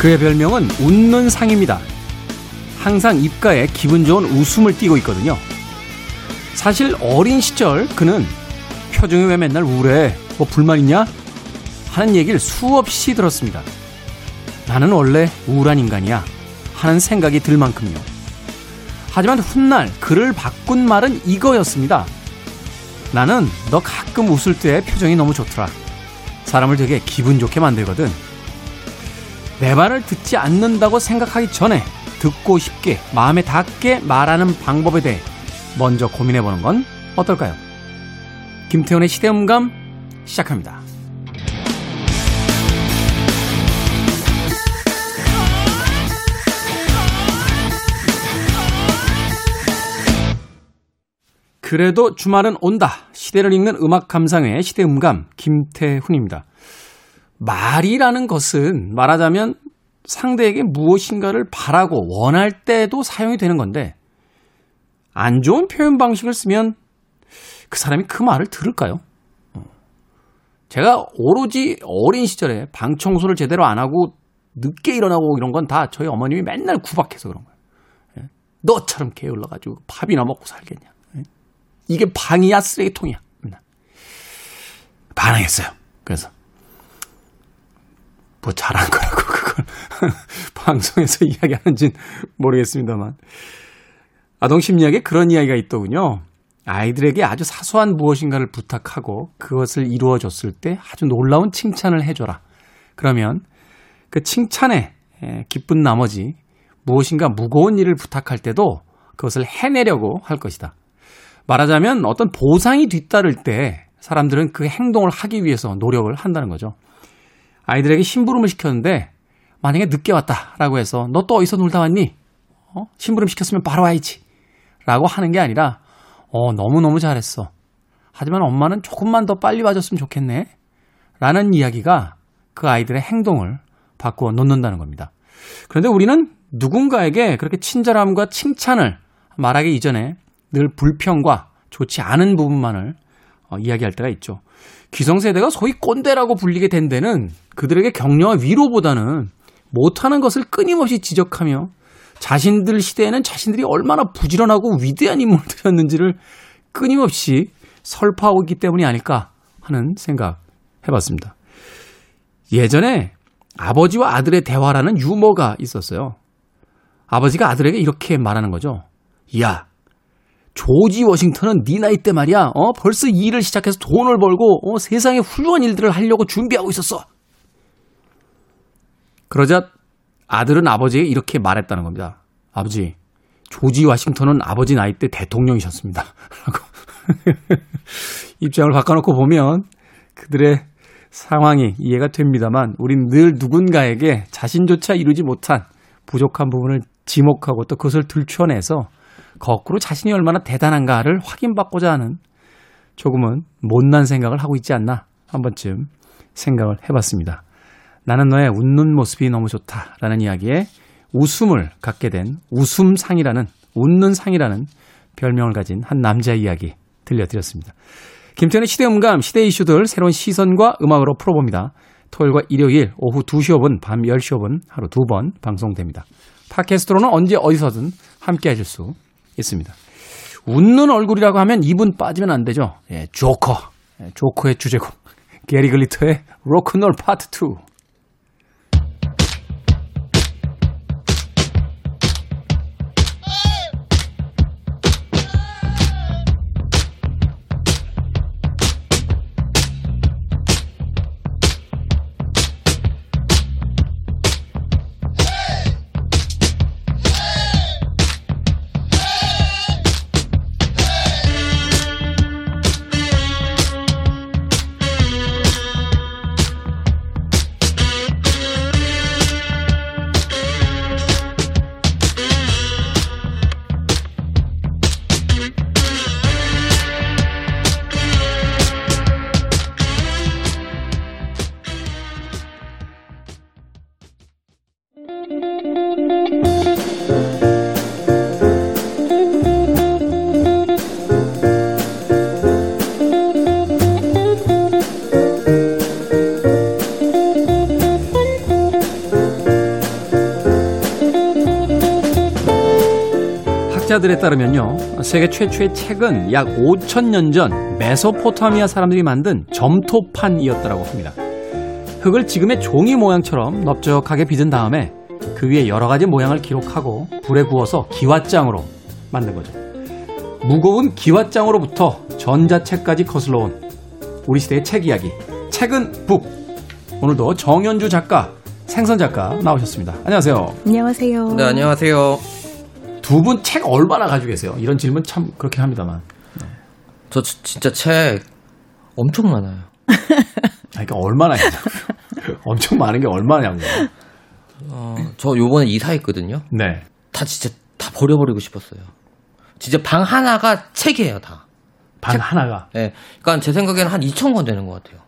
그의 별명은 웃는 상입니다. 항상 입가에 기분 좋은 웃음을 띠고 있거든요. 사실 어린 시절 그는 표정이 왜 맨날 우울해? 뭐 불만 있냐? 하는 얘기를 수없이 들었습니다. 나는 원래 우울한 인간이야. 하는 생각이 들 만큼요. 하지만 훗날 그를 바꾼 말은 이거였습니다. 나는 너 가끔 웃을 때 표정이 너무 좋더라. 사람을 되게 기분 좋게 만들거든. 내 말을 듣지 않는다고 생각하기 전에 듣고 싶게 마음에 닿게 말하는 방법에 대해 먼저 고민해 보는 건 어떨까요? 김태훈의 시대음감 시작합니다. 그래도 주말은 온다. 시대를 읽는 음악 감상회 시대음감 김태훈입니다. 말이라는 것은 말하자면 상대에게 무엇인가를 바라고 원할 때도 사용이 되는 건데 안 좋은 표현 방식을 쓰면 그 사람이 그 말을 들을까요? 어. 제가 오로지 어린 시절에 방 청소를 제대로 안 하고 늦게 일어나고 이런 건 다 저희 어머님이 맨날 구박해서 그런 거예요. 예? 너처럼 게을러가지고 밥이나 먹고 살겠냐. 예? 이게 방이야 쓰레기통이야. 반항했어요. 그래서 뭐 잘한 거라고 그걸 방송에서 이야기하는지는 모르겠습니다만 아동 심리학에 그런 이야기가 있더군요. 아이들에게 아주 사소한 무엇인가를 부탁하고 그것을 이루어 줬을 때 아주 놀라운 칭찬을 해줘라. 그러면 그 칭찬에 기쁜 나머지 무엇인가 무거운 일을 부탁할 때도 그것을 해내려고 할 것이다. 말하자면 어떤 보상이 뒤따를 때 사람들은 그 행동을 하기 위해서 노력을 한다는 거죠. 아이들에게 심부름을 시켰는데 만약에 늦게 왔다라고 해서 너 또 어디서 놀다 왔니? 어? 심부름 시켰으면 바로 와야지. 라고 하는 게 아니라 어, 너무너무 잘했어. 하지만 엄마는 조금만 더 빨리 와줬으면 좋겠네. 라는 이야기가 그 아이들의 행동을 바꾸어 놓는다는 겁니다. 그런데 우리는 누군가에게 그렇게 친절함과 칭찬을 말하기 이전에 늘 불평과 좋지 않은 부분만을 어, 이야기할 때가 있죠. 기성세대가 소위 꼰대라고 불리게 된 데는 그들에게 격려와 위로보다는 못하는 것을 끊임없이 지적하며 자신들 시대에는 자신들이 얼마나 부지런하고 위대한 인물들이었는지를 끊임없이 설파하고 있기 때문이 아닐까 하는 생각 해봤습니다. 예전에 아버지와 아들의 대화라는 유머가 있었어요. 아버지가 아들에게 이렇게 말하는 거죠. 야, 조지 워싱턴은 네 나이 때 말이야, 어, 벌써 이 일을 시작해서 돈을 벌고, 어, 세상에 훌륭한 일들을 하려고 준비하고 있었어. 그러자 아들은 아버지에게 이렇게 말했다는 겁니다. 아버지, 조지 워싱턴은 아버지 나이 때 대통령이셨습니다. 라고. 입장을 바꿔놓고 보면 그들의 상황이 이해가 됩니다만 우린 늘 누군가에게 자신조차 이루지 못한 부족한 부분을 지목하고 또 그것을 들춰내서 거꾸로 자신이 얼마나 대단한가를 확인받고자 하는 조금은 못난 생각을 하고 있지 않나 한 번쯤 생각을 해봤습니다. 나는 너의 웃는 모습이 너무 좋다라는 이야기에 웃음을 갖게 된 웃음상이라는 웃는 상이라는 별명을 가진 한 남자의 이야기 들려드렸습니다. 김태현의 시대음감, 시대 이슈들 새로운 시선과 음악으로 풀어봅니다. 토요일과 일요일 오후 2시 5분, 밤 10시 5분 하루 두 번 방송됩니다. 팟캐스트로는 언제 어디서든 함께 하실 수 있습니다. 웃는 얼굴이라고 하면 이분 빠지면 안 되죠. 예, 조커. 예, 조커의 주제곡. 게리 글리터의 로큰롤 파트 2. 학자들에 따르면요. 세계 최초의 책은 약 5천년 전 메소포타미아 사람들이 만든 점토판이었다고 합니다. 흙을 지금의 종이 모양처럼 넓적하게 빚은 다음에 그 위에 여러 가지 모양을 기록하고 불에 구워서 기왓장으로 만든 거죠. 무거운 기왓장으로부터 전자책까지 거슬러 온 우리 시대의 책 이야기. 책은 북. 오늘도 정현주 작가, 생선 작가 나오셨습니다. 안녕하세요. 안녕하세요. 네, 안녕하세요. 두 분 책 얼마나 가지고 계세요? 이런 질문 참 그렇게 합니다만. 저 지- 진짜 책 엄청 많아요. 아니, 그러니까 얼마나 있냐고요. 엄청 많은 게 얼마냐고요. 어, 저 요번에 이사했거든요. 네. 다 진짜 다 버려버리고 싶었어요. 진짜 방 하나가 책이에요, 다. 방 하나가 예. 그러니까 제 생각에는 한 2천 권 되는 것 같아요.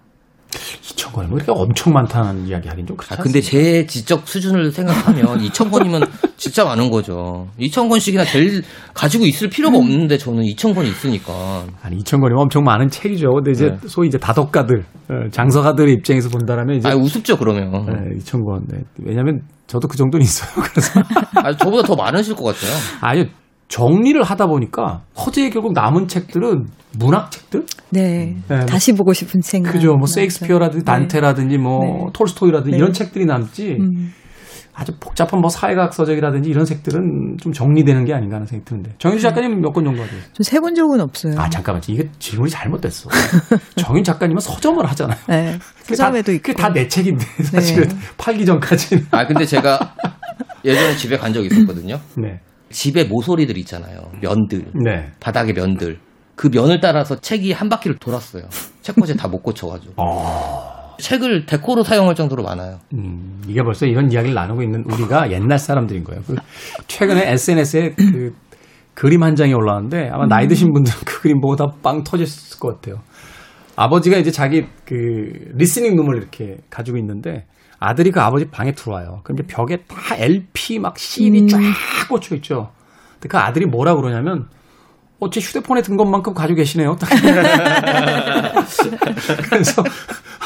2천 권이면 그렇게 엄청 많다는 이야기 하긴 좀 그렇지 아, 근데 제 지적 수준을 생각하면 2천 권이면 진짜 많은 거죠. 2천 권씩이나 될 가지고 있을 필요가 없는데 저는 2천 권이 있으니까. 아니 2천 권이면 엄청 많은 책이죠. 근데 이제 네. 소위 이제 다독가들, 어, 장서가들의 입장에서 본다라면 이제 아, 우습죠 그러면. 네, 2천 권. 네. 왜냐하면 저도 그 정도는 있어요. 그래서 아, 저보다 더 많으실 것 같아요. 아니 정리를 하다 보니까 허재에 결국 남은 책들은 문학 책들, 네. 네, 다시 보고 싶은 책. 그죠? 뭐 세익스피어라든지 단테라든지 뭐 네. 톨스토이라든지 네. 이런 책들이 남지. 음. 아주 복잡한 뭐 사회학 서적이라든지 이런 책들은 좀 정리되는 게 아닌가 하는 생각이 드는데 정윤주 작가님 몇 권 정도 하세요? 좀세본 적은 없어요. 아 잠깐만 이게 질문이 잘못됐어. 정윤 작가님은 서점을 하잖아요. 네. 서점에도 있고. 그게 다 내 책인데 사실은 네. 팔기 전까지는. 아, 근데 제가 예전에 집에 간 적이 있었거든요. 네, 집에 모서리들 있잖아요. 면들. 네. 바닥에 면들. 그 면을 따라서 책이 한 바퀴를 돌았어요. 책꽂이 다 못 고쳐가지고. 어, 책을 데코로 사용할 정도로 많아요. 음, 이게 벌써 이런 이야기를 나누고 있는 우리가 옛날 사람들인 거예요. 그 최근에 SNS에 그 그림 한 장이 올라왔는데 아마 나이 드신 분들은 그 그림 보고 다 빵 터졌을 것 같아요. 아버지가 이제 자기 그 리스닝 룸을 이렇게 가지고 있는데 아들이 그 아버지 방에 들어와요. 그럼 이제 벽에 다 LP 막 CD 쫙 꽂혀 있죠. 근데 그 아들이 뭐라 그러냐면 어, 제 휴대폰에 든 것만큼 가지고 계시네요. 딱. 그래서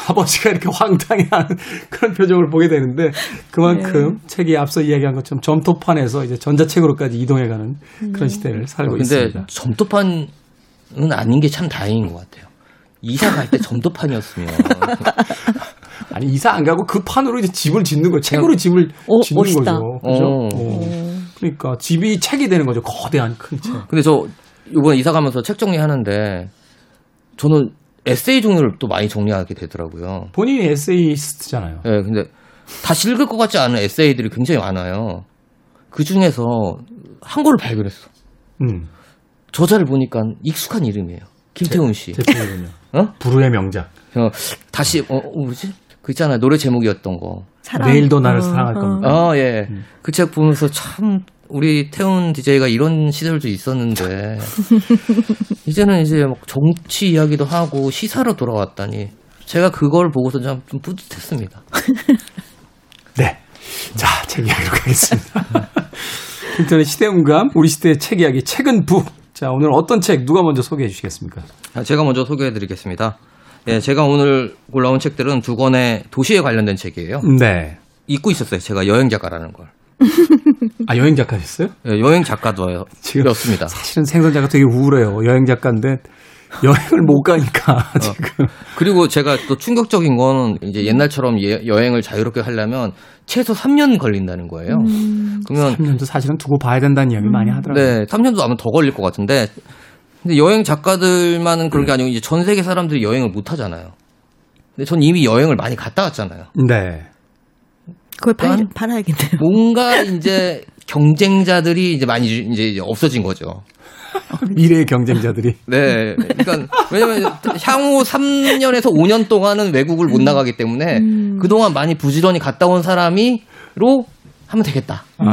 아버지가 이렇게 황당해하는 그런 표정을 보게 되는데 그만큼 책이 앞서 이야기한 것처럼 점토판에서 이제 전자책으로까지 이동해가는 그런 시대를 살고 근데 있습니다. 점토판은 아닌 게 참 다행인 것 같아요. 이사 갈 때 점토판이었으면. 아니 이사 안 가고 그 판으로 이제 집을 짓는 거예요. 책으로 집을 오, 짓는 멋있다. 거죠. 그죠? 어. 어. 그러니까 집이 책이 되는 거죠. 거대한 큰 책. 근데 저 이번에 이사 가면서 책 정리하는데 저는 에세이 종류를 또 많이 정리하게 되더라고요. 본인이 에세이스트잖아요. 예, 근데 다시 읽을 것 같지 않은 에세이들이 굉장히 많아요. 그 중에서 한 권을 발견했어. 음. 저자를 보니까 익숙한 이름이에요. 김태훈 씨. 제 책이군요. 어? 불후의 명작. 그래서 다시 어 어, 뭐지? 그 있잖아요 노래 제목이었던 거. 사랑. 내일도 나를 어, 사랑할 어. 겁니다. 아 예. 그책 보면서 참 우리 태훈 DJ가 이런 시절도 있었는데 이제는 이제 막 정치 이야기도 하고 시사로 돌아왔다니 제가 그걸 보고서 좀, 좀 뿌듯했습니다. 네. 자, 책 이야기로 가겠습니다. 인터넷 시대음감, 우리 시대의 책 이야기, 책은 북. 자, 오늘 어떤 책 누가 먼저 소개해 주시겠습니까? 아, 제가 먼저 소개해 드리겠습니다. 예, 제가 오늘 골라온 책들은 두 권의 도시에 관련된 책이에요. 네. 잊고 있었어요. 제가 여행 작가라는 걸. 아, 여행 작가셨어요? 예, 여행 작가도 지금 였습니다. 사실은 생선자가 되게 우울해요. 여행 작가인데 여행을 못 가니까 지금. 그리고 제가 또 충격적인 거는 이제 옛날처럼 예- 여행을 자유롭게 하려면 최소 3년 걸린다는 거예요. 그러면 3년도 사실은 두고 봐야 된다는 이야기 많이 하더라고요. 네, 3년도 아마 더 걸릴 것 같은데 근데 여행 작가들만은 그런 게 아니고 이제 전 세계 사람들이 여행을 못 하잖아요. 근데 전 이미 여행을 많이 갔다 왔잖아요. 네. 그걸 팔, 난- 팔아야겠네요. 뭔가 이제 경쟁자들이 이제 많이 이제 없어진 거죠. 미래의 경쟁자들이. 네. 그러니까 왜냐면 향후 3년에서 5년 동안은 외국을 못 나가기 때문에 그동안 많이 부지런히 갔다 온 사람이로 하면 되겠다. 아,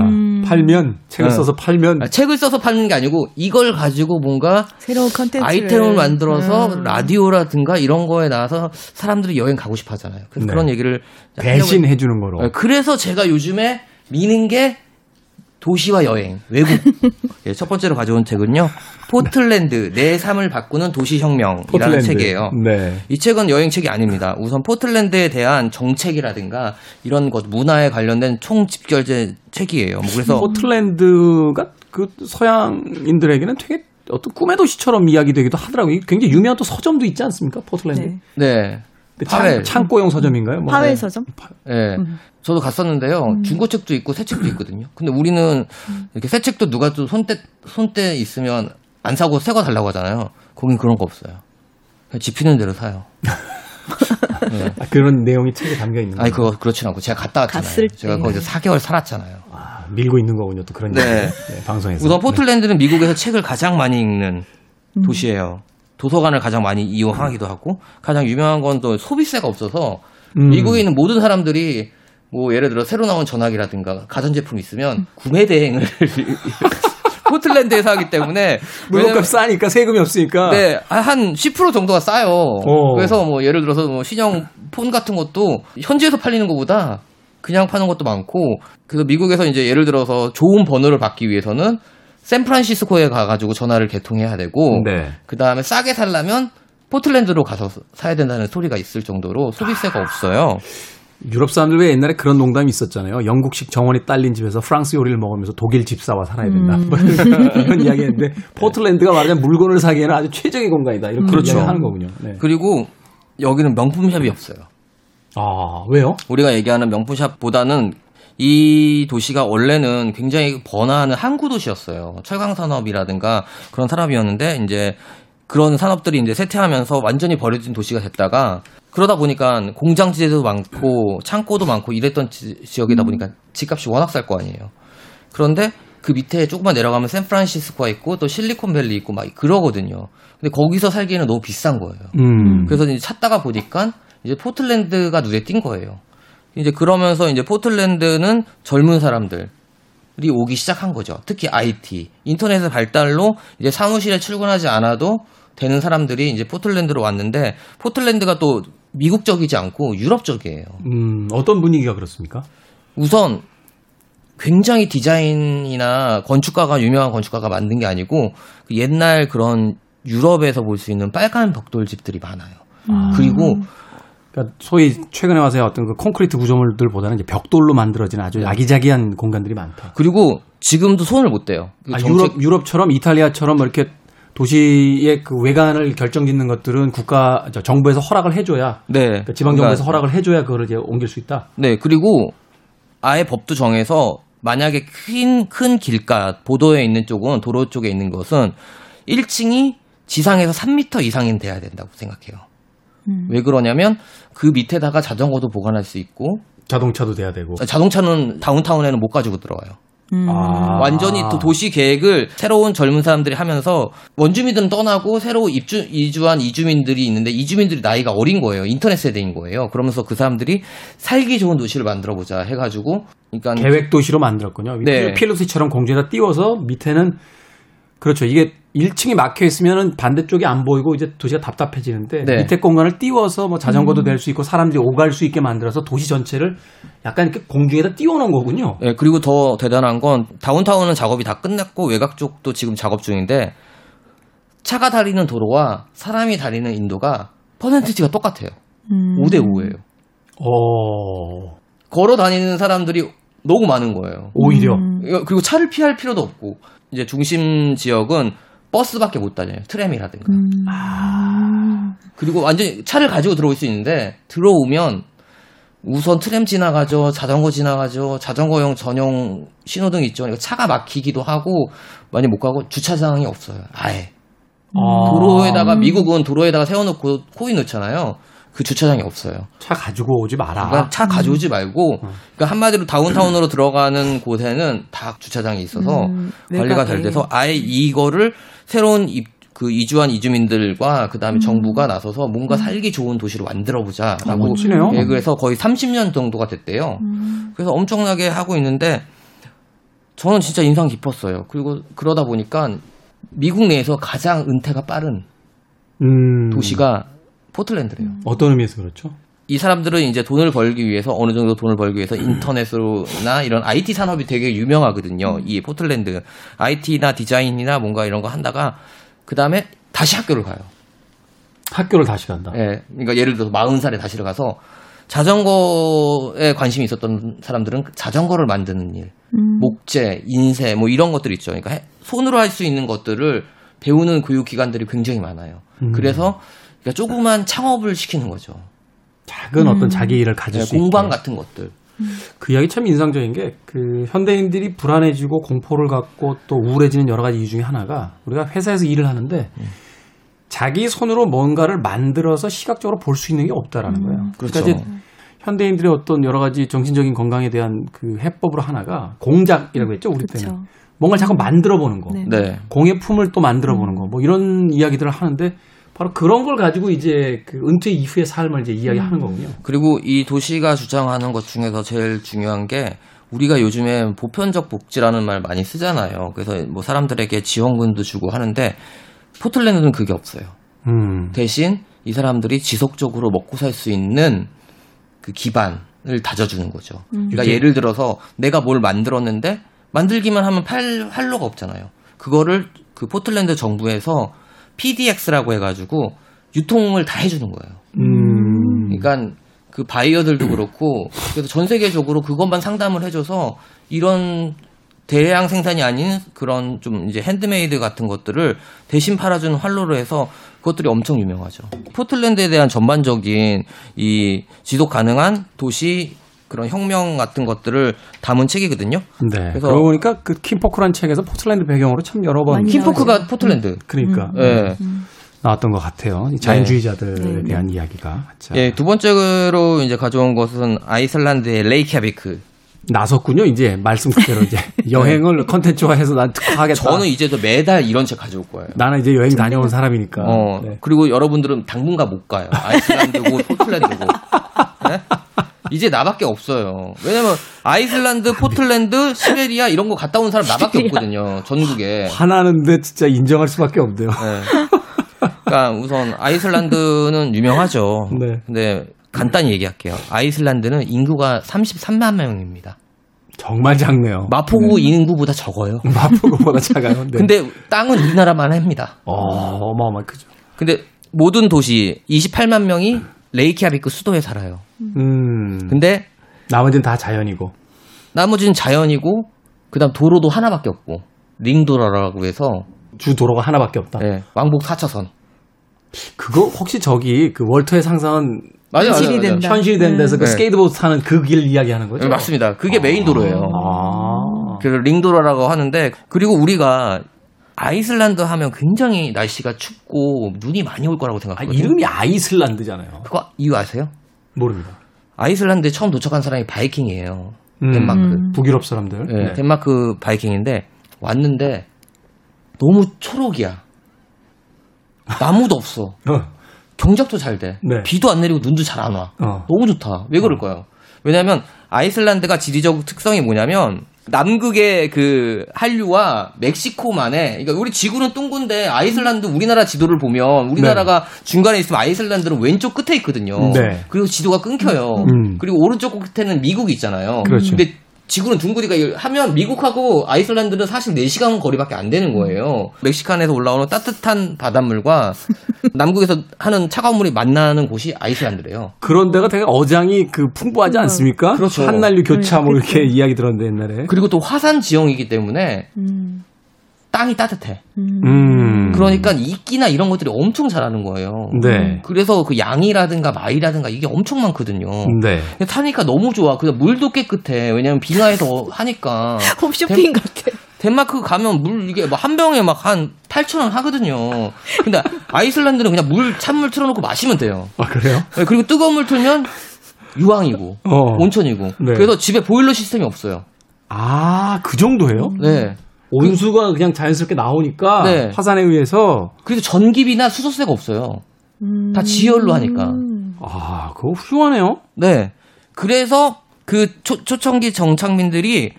팔면, 책을 네. 써서 팔면 아, 책을 써서 파는 게 아니고 이걸 가지고 뭔가 새로운 컨텐츠를 아이템을 만들어서 음. 라디오라든가 이런 거에 나와서 사람들이 여행 가고 싶어 하잖아요. 그래서 네. 그런 얘기를 대신 해 주는 거로. 어, 그래서 제가 요즘에 미는 게 도시와 여행, 외국. 예, 첫 번째로 가져온 책은요. 포틀랜드, 내 삶을 바꾸는 도시혁명이라는 포틀랜드. 책이에요. 네. 이 책은 여행책이 아닙니다. 우선 포틀랜드에 대한 정책이라든가 이런 것, 문화에 관련된 총집결체 책이에요. 뭐 그래서 포틀랜드가 그 서양인들에게는 되게 어떤 꿈의 도시처럼 이야기되기도 하더라고요. 굉장히 유명한 또 서점도 있지 않습니까? 포틀랜드. 네. 네. 그 파웰. 창, 창고용 서점인가요? 뭐. 파웰 서점? 예. 저도 갔었는데요. 중고 책도 있고 새 책도 있거든요. 근데 우리는 이렇게 새 책도 누가 또 손때 손때 있으면 안 사고 새 거 달라고 하잖아요. 거긴 그런 거 없어요. 그냥 집히는 대로 사요. 아, 그런 내용이 책에 담겨 있는 아니 거예요. 그거 그렇진 않고 제가 갔다 왔잖아요. 제가 거기서 4개월 살았잖아요. 아, 밀고 있는 거군요. 또 그런 네. 얘기. 네, 방송에서. 우선 포틀랜드는 미국에서 책을 가장 많이 읽는 도시예요. 도서관을 가장 많이 이용하기도 하고 가장 유명한 건 또 소비세가 없어서 음. 미국에 있는 모든 사람들이 뭐 예를 들어 새로 나온 전화기라든가 가전제품 있으면 구매 대행을 포틀랜드에서 하기 때문에 물건값 싸니까 세금이 없으니까. 네, 한 10% 정도가 싸요. 어. 그래서 뭐 예를 들어서 뭐 신형 폰 같은 것도 현지에서 팔리는 것보다 그냥 파는 것도 많고 그래서 미국에서 이제 예를 들어서 좋은 번호를 받기 위해서는 샌프란시스코에 가가지고 전화를 개통해야 되고 네. 그 다음에 싸게 살려면 포틀랜드로 가서 사야 된다는 소리가 있을 정도로 소비세가 없어요. 유럽 사람들 왜 옛날에 그런 농담이 있었잖아요. 영국식 정원이 딸린 집에서 프랑스 요리를 먹으면서 독일 집사와 살아야 된다. 뭐 이런 이야기했는데 포틀랜드가 말하자면 물건을 사기에는 아주 최적의 공간이다. 이렇게 그렇죠. 하는 거군요. 네. 그리고 여기는 명품샵이 없어요. 아 왜요? 우리가 얘기하는 명품샵보다는 이 도시가 원래는 굉장히 번화하는 항구 도시였어요. 철강 산업이라든가 그런 산업이었는데 이제 그런 산업들이 이제 쇠퇴하면서 완전히 버려진 도시가 됐다가 그러다 보니까 공장 지대도 많고 창고도 많고 이랬던 지, 지역이다 보니까 집값이 워낙 쌀 거 아니에요. 그런데 그 밑에 조금만 내려가면 샌프란시스코가 있고 또 실리콘밸리 있고 막 그러거든요. 근데 거기서 살기에는 너무 비싼 거예요. 음. 그래서 이제 찾다가 보니까 이제 포틀랜드가 눈에 띈 거예요. 이제 그러면서 이제 포틀랜드는 젊은 사람들 이 오기 시작한 거죠. 특히 IT, 인터넷의 발달로 이제 사무실에 출근하지 않아도 되는 사람들이 이제 포틀랜드로 왔는데 포틀랜드가 또 미국적이지 않고 유럽적이에요. 음, 어떤 분위기가 그렇습니까? 우선 굉장히 디자인이나 건축가가 유명한 건축가가 만든 게 아니고 그 옛날 그런 유럽에서 볼 수 있는 빨간 벽돌 집들이 많아요. 그리고 그러니까 소위 최근에 와서의 어떤 그 콘크리트 구조물들보다는 이제 벽돌로 만들어진 아주 야기자기한 공간들이 많다. 그리고 지금도 손을 못 대요. 그 아, 정책- 유럽 유럽처럼 이탈리아처럼 뭐 이렇게 도시의 그 외관을 결정짓는 것들은 국가 저 정부에서 허락을 해줘야 네. 그러니까 지방 정부에서 그러니까- 허락을 해줘야 그걸 이제 옮길 수 있다. 네. 그리고 아예 법도 정해서 만약에 큰, 큰 길가, 보도에 있는 쪽은 도로 쪽에 있는 것은 1층이 지상에서 3m 이상은 돼야 된다고 생각해요. 왜 그러냐면 그 밑에다가 자전거도 보관할 수 있고 자동차도 돼야 되고. 자동차는 다운타운에는 못 가지고 들어와요. 아. 완전히 또 도시 계획을 새로운 젊은 사람들이 하면서 원주민들은 떠나고 새로 입주 이주한 이주민들이 있는데 이주민들이 나이가 어린 거예요. 인터넷 세대인 거예요. 그러면서 그 사람들이 살기 좋은 도시를 만들어 보자 해가지고 그러니까 계획 도시로 만들었군요. 네. 필로시처럼 공중에다 띄워서 밑에는 그렇죠. 이게 1층이 막혀 있으면은 반대쪽이 안 보이고 이제 도시가 답답해지는데 네. 밑에 공간을 띄워서 뭐 자전거도 낼수 있고 사람들이 오갈 수 있게 만들어서 도시 전체를 약간 이렇게 공중에다 띄워놓은 거군요. 예, 그리고 더 대단한 건 다운타운은 작업이 다 끝났고 외곽 쪽도 지금 작업 중인데 차가 다니는 도로와 사람이 다니는 인도가 퍼센티지가 똑같아요. 5대 5예요. 어, 걸어 다니는 사람들이 너무 많은 거예요. 오히려 이거- 그리고 차를 피할 필요도 없고 이제 중심 지역은 버스밖에 못 다녀요. 트램이라든가. 그리고 완전히 차를 가지고 들어올 수 있는데 들어오면 우선 트램 지나가죠, 자전거 지나가죠, 자전거용 전용 신호등 있죠. 그러니까 차가 막히기도 하고 많이 못 가고 주차장이 없어요. 아예 아, 도로에다가 미국은 도로에다가 세워놓고 코인 넣잖아요. 그 주차장이 없어요. 차 가지고 오지 마라. 그러니까 차 가져오지 말고 그러니까 한마디로 다운타운으로 들어가는 곳에는 다 주차장이 있어서 음, 관리가 잘. 돼서 아예 이거를 새로운 입, 그 이주한 이주민들과 그다음에 정부가 나서서 뭔가 살기 좋은 도시로 만들어 아, 보자라고 멋지네요. 계획을 해서 거의 30년 정도가 됐대요. 그래서 엄청나게 하고 있는데 저는 진짜 인상 깊었어요. 그리고 그러다 보니까 미국 내에서 가장 은퇴가 빠른 음, 도시가 포틀랜드래요. 어떤 의미에서 그렇죠? 이 사람들은 이제 돈을 벌기 위해서 어느 정도 돈을 벌기 위해서 인터넷으로나 이런 IT 산업이 되게 유명하거든요. 이 포틀랜드 IT나 디자인이나 뭔가 이런 거 한다가 그 다음에 다시 학교를 가요. 학교를 다시 간다. 예, 그러니까 예를 들어서 40살에 다시 가서 자전거에 관심이 있었던 사람들은 자전거를 만드는 일, 음. 목재, 인쇄 뭐 이런 것들 있죠. 그러니까 해- 손으로 할 수 있는 것들을 배우는 교육 기관들이 굉장히 많아요. 음. 그래서 그러니까 조그만 창업을 시키는 거죠. 작은 어떤 자기 일을 가질 네, 수 공방 있게. 같은 것들. 그 이야기 참 인상적인 게 그 현대인들이 불안해지고 공포를 갖고 또 우울해지는 여러 가지 이유 중에 하나가 우리가 회사에서 일을 하는데 자기 손으로 뭔가를 만들어서 시각적으로 볼 수 있는 게 없다라는 거예요. 그렇죠. 그러니까 이제 현대인들의 어떤 여러 가지 정신적인 건강에 대한 그 해법으로 하나가 공작이라고 했죠 우리 때는 그렇죠. 뭔가를 자꾸 만들어 보는 거, 네. 네. 공예 품을 또 만들어 보는 거, 뭐 이런 이야기들을 하는데 바로 그런 걸 가지고 이제 그 은퇴 이후의 삶을 이제 이야기하는 거군요. 그리고 이 도시가 주장하는 것 중에서 제일 중요한 게 우리가 요즘에 보편적 복지라는 말 많이 쓰잖아요. 그래서 뭐 사람들에게 지원금도 주고 하는데 포틀랜드는 그게 없어요. 음. 대신 이 사람들이 지속적으로 먹고 살 수 있는 그 기반을 다져주는 거죠. 그러니까 예를 들어서 내가 뭘 만들었는데 만들기만 하면 팔 활로가 없잖아요. 그거를 그 포틀랜드 정부에서 PDX라고 해가지고 유통을 다 해주는 거예요. 음. 그러니까 그 바이어들도 그렇고 그래서 전 세계적으로 그것만 상담을 해줘서 이런 대량 생산이 아닌 그런 좀 이제 핸드메이드 같은 것들을 대신 팔아주는 활로로 해서 그것들이 엄청 유명하죠. 포틀랜드에 대한 전반적인 이 지속 가능한 도시 그런 혁명 같은 것들을 담은 책이거든요. 네. 그래서- 그러고 보니까 그 킨포크란 책에서 포틀랜드 배경으로 참 여러 번 킨포크가 포틀랜드. 그러니까 예. 나왔던 것 같아요. 이 자연주의자들에 네. 대한 이야기가. 자, 예, 두 번째로 이제 가져온 것은 아이슬란드의 레이캬비크. 나섰군요. 이제 말씀 그대로 이제 여행을 컨텐츠화해서 난 특화하겠다. 저는 이제도 매달 이런 책 가져올 거예요. 나는 이제 여행 다녀온 사람이니까. 어, 네. 그리고 여러분들은 당분간 못 가요. 아이슬란드고 포틀랜드고. 네? 이제 나밖에 없어요. 왜냐면 아이슬란드, 포틀랜드, 시베리아 이런 거 갔다 온 사람 나밖에 없거든요. 전국에. 화나는데 진짜 인정할 수밖에 없네요. 네. 그러니까 우선 아이슬란드는 유명하죠. 네. 근데 간단히 얘기할게요. 아이슬란드는 인구가 33만 명입니다. 정말 작네요. 마포구 인구보다 적어요. 마포구보다 작아요. 네. 근데 땅은 우리나라만 합니다. 어, 어마어마 크죠. 근데 모든 도시 28만 명이 레이키아비크 수도에 살아요. 음. 근데 나머지는 다 자연이고. 나머지는 자연이고 그다음 도로도 하나밖에 없고 링도로라고 해서 주 도로가 하나밖에 없다. 예, 왕복 4차선. 그거 혹시 저기 그 월터의 상상은 맞아요, 현실이 된다. 현실이 된 데서 그 네. 스케이트보드 타는 그 길 이야기하는 거죠? 예, 맞습니다. 그게 메인 도로예요. 아. 그래서 링도로라고 하는데 그리고 우리가 아이슬란드 하면 굉장히 날씨가 춥고 눈이 많이 올 거라고 아, 생각하거든요. 이름이 아이슬란드잖아요. 그거 이유 아세요? 모릅니다. 아이슬란드에 처음 도착한 사람이 바이킹이에요. 음. 덴마크. 북유럽 사람들. 예, 네. 덴마크 바이킹인데 왔는데 너무 초록이야. 나무도 없어. 어. 경작도 잘 돼. 네. 비도 안 내리고 눈도 잘 안 와. 어. 너무 좋다. 왜 그럴까요? 왜냐면 아이슬란드가 지리적 특성이 뭐냐면 남극의 그 한류와 멕시코만의 그러니까 우리 지구는 둥근데 아이슬란드 우리나라 지도를 보면 우리나라가 중간에 있으면 아이슬란드는 왼쪽 끝에 있거든요. 네. 그리고 지도가 끊겨요. 음. 그리고 오른쪽 끝에는 미국이 있잖아요. 그렇죠. 근데 지구는 둥그리가 하면 미국하고 아이슬란드는 사실 4시간 거리밖에 안 되는 거예요. 멕시칸에서 올라오는 따뜻한 바닷물과 남극에서 하는 차가운 물이 만나는 곳이 아이슬란드래요. 그런 데가 되게 어장이 그 풍부하지 않습니까? 그렇죠. 한난류 교차 뭐 이렇게 이야기 들었는데 옛날에. 그리고 또 화산 지형이기 때문에 음. 땅이 따뜻해. 음. 그러니까 이끼나 이런 것들이 엄청 자라는 거예요. 네. 그래서 그 양이라든가 마이라든가 이게 엄청 많거든요. 네. 타니까 너무 좋아. 그냥 물도 깨끗해. 왜냐면 빙하에서 하니까. 홈쇼핑 같아. 덴마크 가면 물 이게 뭐 한 병에 막 한 8천 원 하거든요. 근데 아이슬란드는 그냥 물 찬물 틀어놓고 마시면 돼요. 아, 그래요? 네, 그리고 뜨거운 물 틀면 유황이고 어. 온천이고. 네. 그래서 집에 보일러 시스템이 없어요. 아, 그 정도예요? 네. 온수가 그냥 자연스럽게 나오니까 네. 화산에 의해서 그래서 전기비나 수소세가 없어요. 다 지열로 하니까. 아, 그거 훌륭하네요. 네. 그래서 그 초, 초청기 정착민들이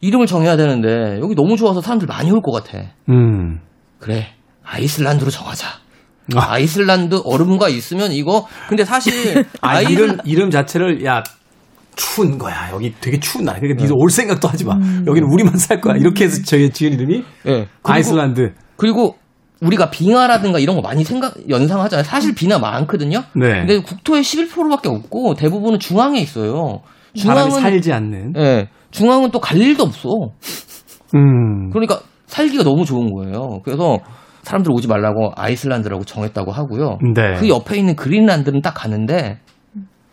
이름을 정해야 되는데 여기 너무 좋아서 사람들 많이 올 것 같아. 음. 그래. 아이슬란드로 정하자. 아. 아이슬란드 얼음과 있으면 이거 근데 사실 아, 아이슬 이름 이름 자체를 야 추운 거야. 여기 되게 추운 나라. 그러니까 니들 올 생각도 하지 마. 여기는 우리만 살 거야. 이렇게 해서 저희 지은 이름이 예. 그리고, 아이슬란드. 그리고 우리가 빙하라든가 이런 거 많이 생각 연상하잖아요. 사실 빙하 많거든요. 네. 근데 국토의 11%밖에 없고 대부분은 중앙에 있어요. 사람이 중앙은 살지 않는. 예. 중앙은 또 갈 일도 없어. 음. 그러니까 살기가 너무 좋은 거예요. 그래서 사람들 오지 말라고 아이슬란드라고 정했다고 하고요. 네. 그 옆에 있는 그린란드는 딱 가는데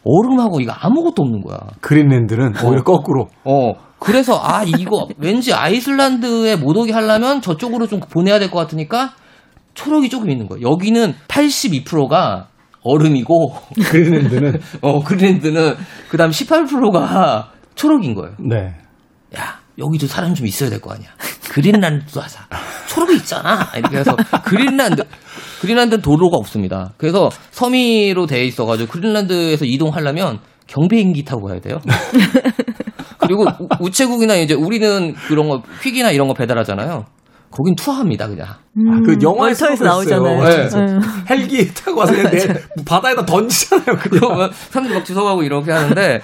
얼음하고 이거 아무것도 없는 거야. 그린랜드는 오히려 거꾸로. 어. 그래서 아 이거 왠지 아이슬란드에 못 오게 하려면 저쪽으로 좀 보내야 될 것 같으니까 초록이 조금 있는 거예요. 여기는 82%가 얼음이고 그린랜드는 어 그린랜드는 그다음 18%가 초록인 거예요. 네. 야 여기도 사람 좀 있어야 될 거 아니야. 그린란드도 하자. 초록이 있잖아. 이렇게 해서 그린란드 그린란드는 도로가 없습니다. 그래서 섬이로 돼 있어가지고 그린란드에서 이동하려면 경비행기 타고 가야 돼요. 그리고 우- 우체국이나 이제 우리는 그런 거 퀵이나 이런 거 배달하잖아요. 거긴 투어합니다 그냥. 아, 그 영화에서. 나오잖아요. 네. 응. 헬기 타고 와서 그냥 내 바다에다 던지잖아요. 그러면 사람들 막 주워가고 이렇게 하는데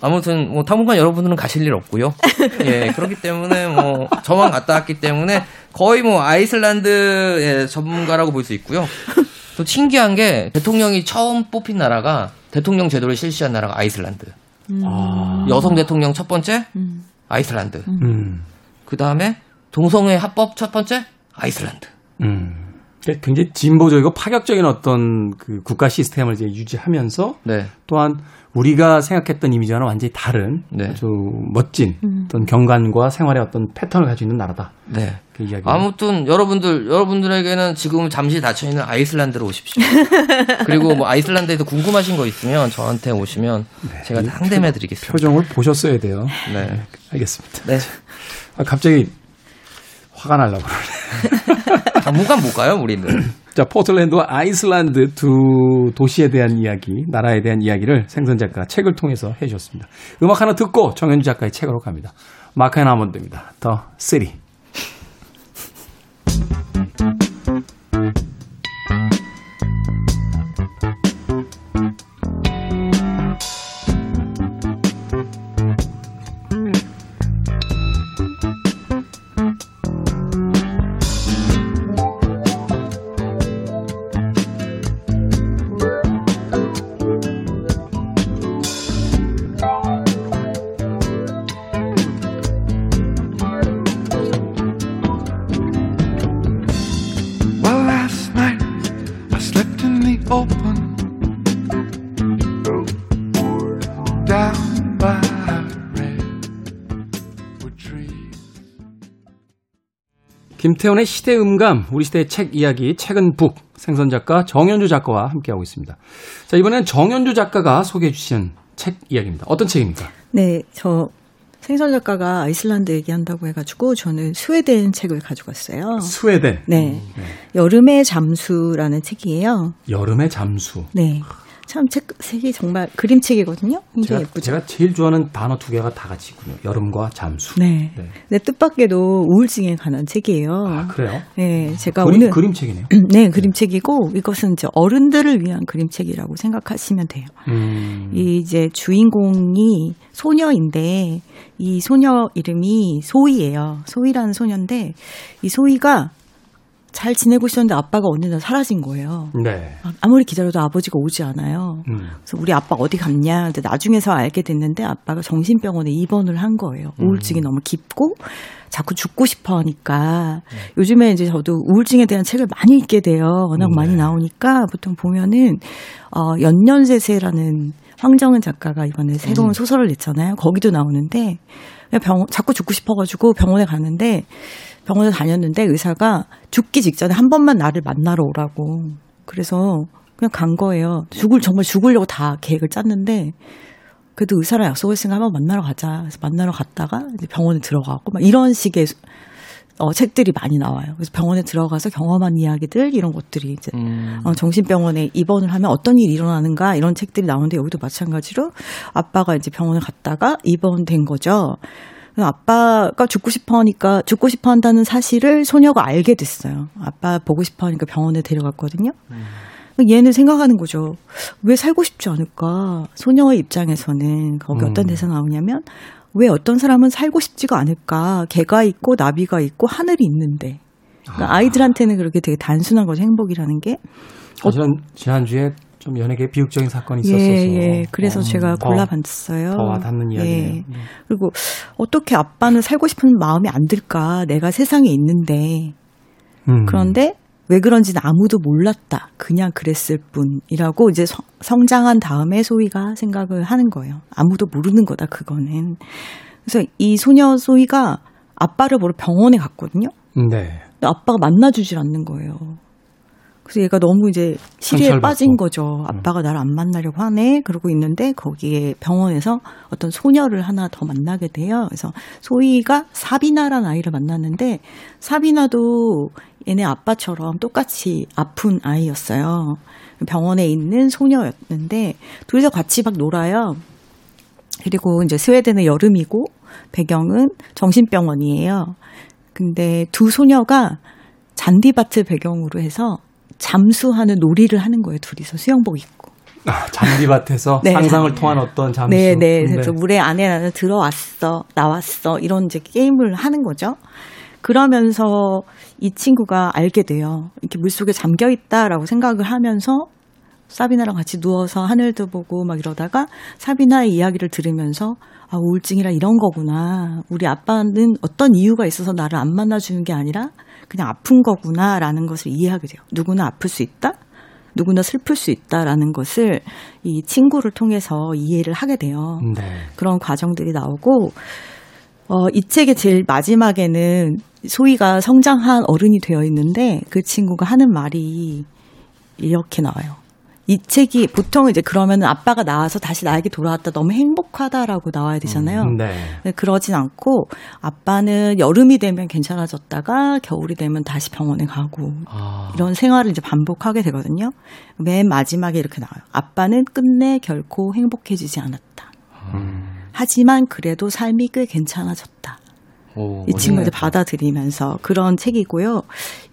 아무튼 뭐 당분간 여러분들은 가실 일 없고요. 예 그렇기 때문에 뭐 저만 갔다 왔기 때문에 거의 뭐 아이슬란드의 전문가라고 볼 수 있고요. 또 신기한 게 대통령이 처음 뽑힌 나라가 대통령 제도를 실시한 나라가 아이슬란드. 아. 여성 대통령 첫 번째 아이슬란드. 음. 그 다음에 동성애 합법 첫 번째 아이슬란드. 음. 굉장히 진보적이고 파격적인 어떤 그 국가 시스템을 이제 유지하면서 네. 또한 우리가 생각했던 이미지와는 완전히 다른 네. 아주 멋진 어떤 경관과 생활의 어떤 패턴을 가지고 있는 나라다. 네. 그 이야기. 아무튼 여러분들 여러분들에게는 지금 잠시 닫혀 있는 아이슬란드로 오십시오. 그리고 뭐 아이슬란드에서 궁금하신 거 있으면 저한테 오시면 제가 상담해 드리겠습니다. 표정을 보셨어야 돼요. 네. 알겠습니다. 네. 아, 갑자기 화가 날라고 그러네. 당분간 못 가요, 우리는. 자, 포틀랜드와 아이슬란드 두 도시에 대한 이야기, 나라에 대한 이야기를 생선 작가가 책을 통해서 해주셨습니다. 음악 하나 듣고 정현주 작가의 책으로 갑니다. 마크 앤 아몬드입니다. 더 시리. 김태훈의 시대 음감, 우리 시대의 책 이야기, 책은 북, 생선 작가 정현주 작가와 함께하고 있습니다. 자, 이번엔 정현주 작가가 소개해 주신 책 이야기입니다. 어떤 책입니까? 네, 저 생선 작가가 아이슬란드 얘기한다고 해가지고 저는 스웨덴 책을 가져갔어요. 스웨덴. 네, 여름의 잠수라는 책이에요. 여름의 잠수. 네, 참 책 색이 정말 그림책이거든요. 제가, 예쁘죠. 제가 제일 좋아하는 단어 두 개가 다 같이 있군요. 여름과 잠수. 네. 네. 네, 뜻밖에도 우울증에 관한 책이에요. 아, 그래요? 네, 제가 그림, 오늘 그림책이네요. 네 그림책이고 이것은 이제 어른들을 위한 그림책이라고 생각하시면 돼요. 음, 이 이제 주인공이 소녀인데 이 소녀 이름이 소희예요. 소희라는 소녀인데 이 소희가 잘 지내고 있었는데 아빠가 어느 날 사라진 거예요. 네. 아- 아무리 기다려도 아버지가 오지 않아요. 음, 그래서 우리 아빠 어디 갔냐? 근데 나중에서 알게 됐는데 아빠가 정신병원에 입원을 한 거예요. 우울증이 너무 깊고 자꾸 죽고 싶어 하니까 요즘에 이제 저도 우울증에 대한 책을 많이 읽게 돼요. 워낙 많이 나오니까 보통 보면은 어 연년세세라는 황정은 작가가 이번에 새로운 소설을 냈잖아요. 거기도 나오는데 그냥 병 자꾸 죽고 싶어가지고 병원에 갔는데 병원에 다녔는데 의사가 죽기 직전에 한 번만 나를 만나러 오라고. 그래서 그냥 간 거예요. 죽을 정말 죽으려고 다 계획을 짰는데 그래도 의사랑 약속했으니까 한번 만나러 가자. 그래서 만나러 갔다가 이제 병원에 들어가고 막 이런 식의 어, 책들이 많이 나와요. 그래서 병원에 들어가서 경험한 이야기들 이런 것들이 이제 음. 어, 정신병원에 입원을 하면 어떤 일이 일어나는가 이런 책들이 나오는데 여기도 마찬가지로 아빠가 이제 병원에 갔다가 입원된 거죠. 아빠가 죽고 싶어 하니까 죽고 싶어 한다는 사실을 소녀가 알게 됐어요. 아빠 보고 싶어 하니까 병원에 데려갔거든요. 얘는 생각하는 거죠. 왜 살고 싶지 않을까? 소녀의 입장에서는 거기 음. 어떤 대사 나오냐면 왜 어떤 사람은 살고 싶지가 않을까? 개가 있고 나비가 있고 하늘이 있는데. 그러니까 아 이들한테는 그렇게 되게 단순한 거죠. 행복이라는 게. 사실은 지난주에 좀 연예계 비극적인 사건이 있었어서 예, 예. 그래서 어, 제가 더, 골라봤어요. 더 와닿는 이야기네요. 예. 그리고 어떻게 아빠는 살고 싶은 마음이 안 들까? 내가 세상에 있는데. 음. 그런데 왜 그런지는 아무도 몰랐다. 그냥 그랬을 뿐이라고 이제 성, 성장한 다음에 소희가 생각을 하는 거예요. 아무도 모르는 거다, 그거는. 그래서 이 소녀 소희가 아빠를 보러 병원에 갔거든요. 네. 근데 아빠가 만나주질 않는 거예요. 그래서 얘가 너무 이제 시리에 빠진. 거죠. 아빠가 나를 안 만나려고 하네. 그러고 있는데 거기에 병원에서 어떤 소녀를 하나 더 만나게 돼요. 그래서 소희가 사비나라는 아이를 만났는데 사비나도 얘네 아빠처럼 똑같이 아픈 아이였어요. 병원에 있는 소녀였는데 둘이서 같이 막 놀아요. 그리고 이제 스웨덴의 여름이고 배경은 정신병원이에요. 근데 두 소녀가 잔디밭을 배경으로 해서 잠수하는 놀이를 하는 거예요. 둘이서 수영복 입고. 아, 잔디밭에서 네. 상상을 통한 어떤 잠수. 네, 네. 그래서 물에 안에 나는 들어왔어, 나왔어 이런 이제 게임을 하는 거죠. 그러면서 이 친구가 알게 돼요. 이렇게 물 속에 잠겨 있다라고 생각을 하면서 사비나랑 같이 누워서 하늘도 보고 막 이러다가 사비나의 이야기를 들으면서 아 우울증이라 이런 거구나. 우리 아빠는 어떤 이유가 있어서 나를 안 만나주는 게 아니라 그냥 아픈 거구나라는 것을 이해하게 돼요. 누구나 아플 수 있다. 누구나 슬플 수 있다라는 것을 이 친구를 통해서 이해를 하게 돼요. 네. 그런 과정들이 나오고 어, 이 책의 제일 마지막에는 소희가 성장한 어른이 되어 있는데 그 친구가 하는 말이 이렇게 나와요. 이 책이 보통 이제 그러면 아빠가 나와서 다시 나에게 돌아왔다 너무 행복하다라고 나와야 되잖아요. 네. 근데 그러진 않고 아빠는 여름이 되면 괜찮아졌다가 겨울이 되면 다시 병원에 가고 아, 이런 생활을 이제 반복하게 되거든요. 맨 마지막에 이렇게 나와요. 아빠는 끝내 결코 행복해지지 않았다. 하지만 그래도 삶이 꽤 괜찮아졌다. 오, 이 친구 이제 멋있네요. 받아들이면서 그런 책이고요.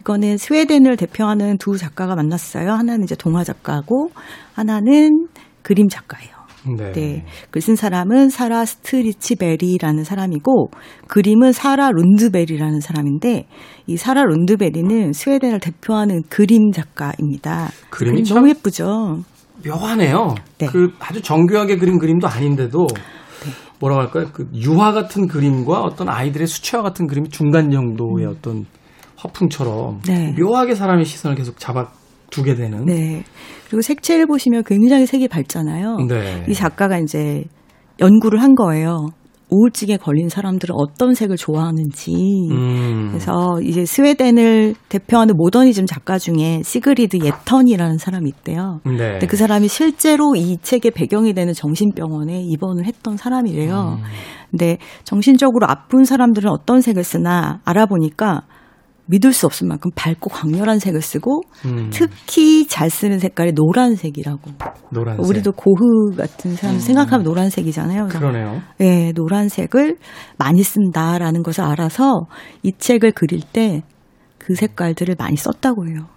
이거는 스웨덴을 대표하는 두 작가가 만났어요. 하나는 이제 동화 작가고 하나는 그림 작가예요. 네. 네. 글쓴 사람은 사라 스트리츠베리라는 사람이고 그림은 사라 룬드베리라는 사람인데 이 사라 룬드베리는 스웨덴을 대표하는 그림 작가입니다. 그림이 그림 참- 너무 예쁘죠. 묘하네요. 네. 그 아주 정교하게 그린 그림도 아닌데도 뭐라고 할까요? 그 유화 같은 그림과 어떤 아이들의 수채화 같은 그림이 중간 정도의 어떤 화풍처럼 음. 네. 묘하게 사람의 시선을 계속 잡아 두게 되는. 네. 그리고 색채를 보시면 굉장히 색이 밝잖아요. 네. 이 작가가 이제 연구를 한 거예요. 우울증에 걸린 사람들은 어떤 색을 좋아하는지. 음. 그래서 이제 스웨덴을 대표하는 모더니즘 작가 중에 시그리드 예턴이라는 사람이 있대요. 네. 근데 그 사람이 실제로 이 책의 배경이 되는 정신병원에 입원을 했던 사람이래요. 음. 근데 정신적으로 아픈 사람들은 어떤 색을 쓰나 알아보니까 믿을 수 없을 만큼 밝고 강렬한 색을 쓰고 음. 특히 잘 쓰는 색깔이 노란색이라고. 노란색. 우리도 고흐 같은 사람 생각하면 노란색이잖아요. 그러네요. 네, 노란색을 많이 쓴다라는 것을 알아서 이 책을 그릴 때 그 색깔들을 많이 썼다고 해요.